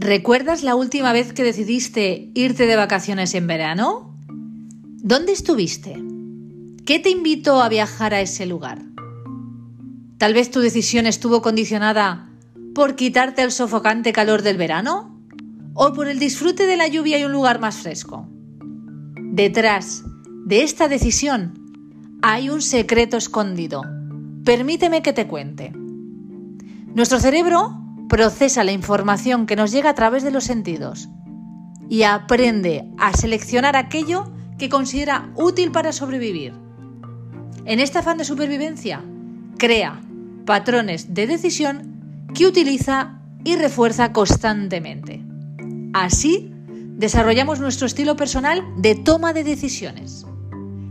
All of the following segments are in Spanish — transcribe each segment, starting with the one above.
¿Recuerdas la última vez que decidiste irte de vacaciones en verano? ¿Dónde estuviste? ¿Qué te invitó a viajar a ese lugar? Tal vez tu decisión estuvo condicionada por quitarte el sofocante calor del verano o por el disfrute de la lluvia y un lugar más fresco. Detrás de esta decisión hay un secreto escondido. Permíteme que te cuente. Nuestro cerebro procesa la información que nos llega a través de los sentidos y aprende a seleccionar aquello que considera útil para sobrevivir. En este afán de supervivencia, crea patrones de decisión que utiliza y refuerza constantemente. Así, desarrollamos nuestro estilo personal de toma de decisiones.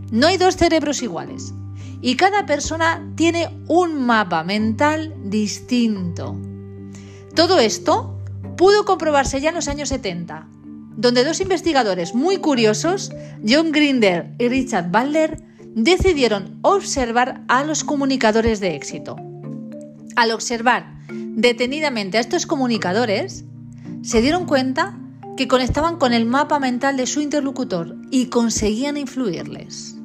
No hay dos cerebros iguales y cada persona tiene un mapa mental distinto. Todo esto pudo comprobarse ya en los años 70, donde dos investigadores muy curiosos, John Grinder y Richard Butler, decidieron observar a los comunicadores de éxito. Al observar detenidamente a estos comunicadores, se dieron cuenta que conectaban con el mapa mental de su interlocutor y conseguían influirles.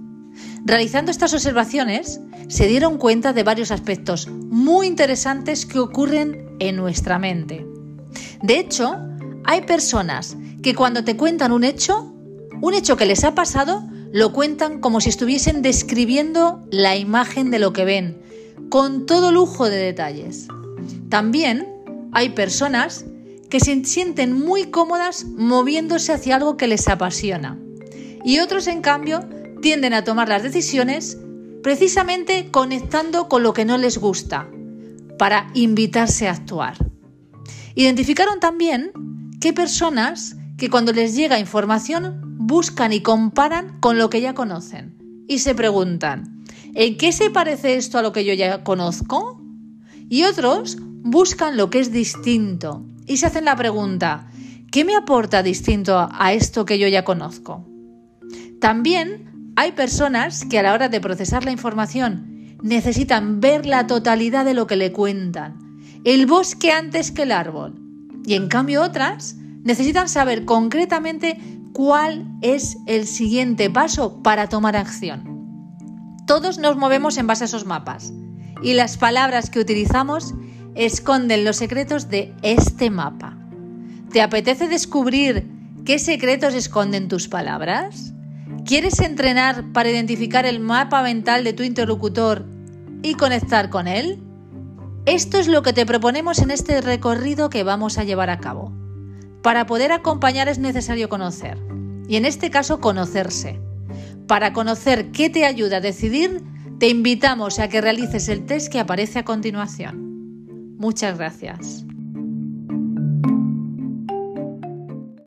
Realizando estas observaciones, se dieron cuenta de varios aspectos muy interesantes que ocurren en nuestra mente. De hecho, hay personas que cuando te cuentan un hecho, un hecho que les ha pasado, lo cuentan como si estuviesen describiendo la imagen de lo que ven, con todo lujo de detalles. También hay personas que se sienten muy cómodas moviéndose hacia algo que les apasiona. Y otros, en cambio, tienden a tomar las decisiones precisamente conectando con lo que no les gusta, para invitarse a actuar. Identificaron también qué personas que cuando les llega información buscan y comparan con lo que ya conocen y se preguntan, ¿en qué se parece esto a lo que yo ya conozco? Y otros buscan lo que es distinto y se hacen la pregunta, ¿qué me aporta distinto a esto que yo ya conozco? También hay personas que a la hora de procesar la información necesitan ver la totalidad de lo que le cuentan, el bosque antes que el árbol. Y en cambio otras necesitan saber concretamente cuál es el siguiente paso para tomar acción. Todos nos movemos en base a esos mapas y las palabras que utilizamos esconden los secretos de este mapa. ¿Te apetece descubrir qué secretos esconden tus palabras? ¿Quieres entrenar para identificar el mapa mental de tu interlocutor y conectar con Él? Esto es lo que te proponemos en este recorrido que vamos a llevar a cabo. Para poder acompañar es necesario conocer, y en este caso conocerse. Para conocer qué te ayuda a decidir, te invitamos a que realices el test que aparece a continuación. Muchas gracias.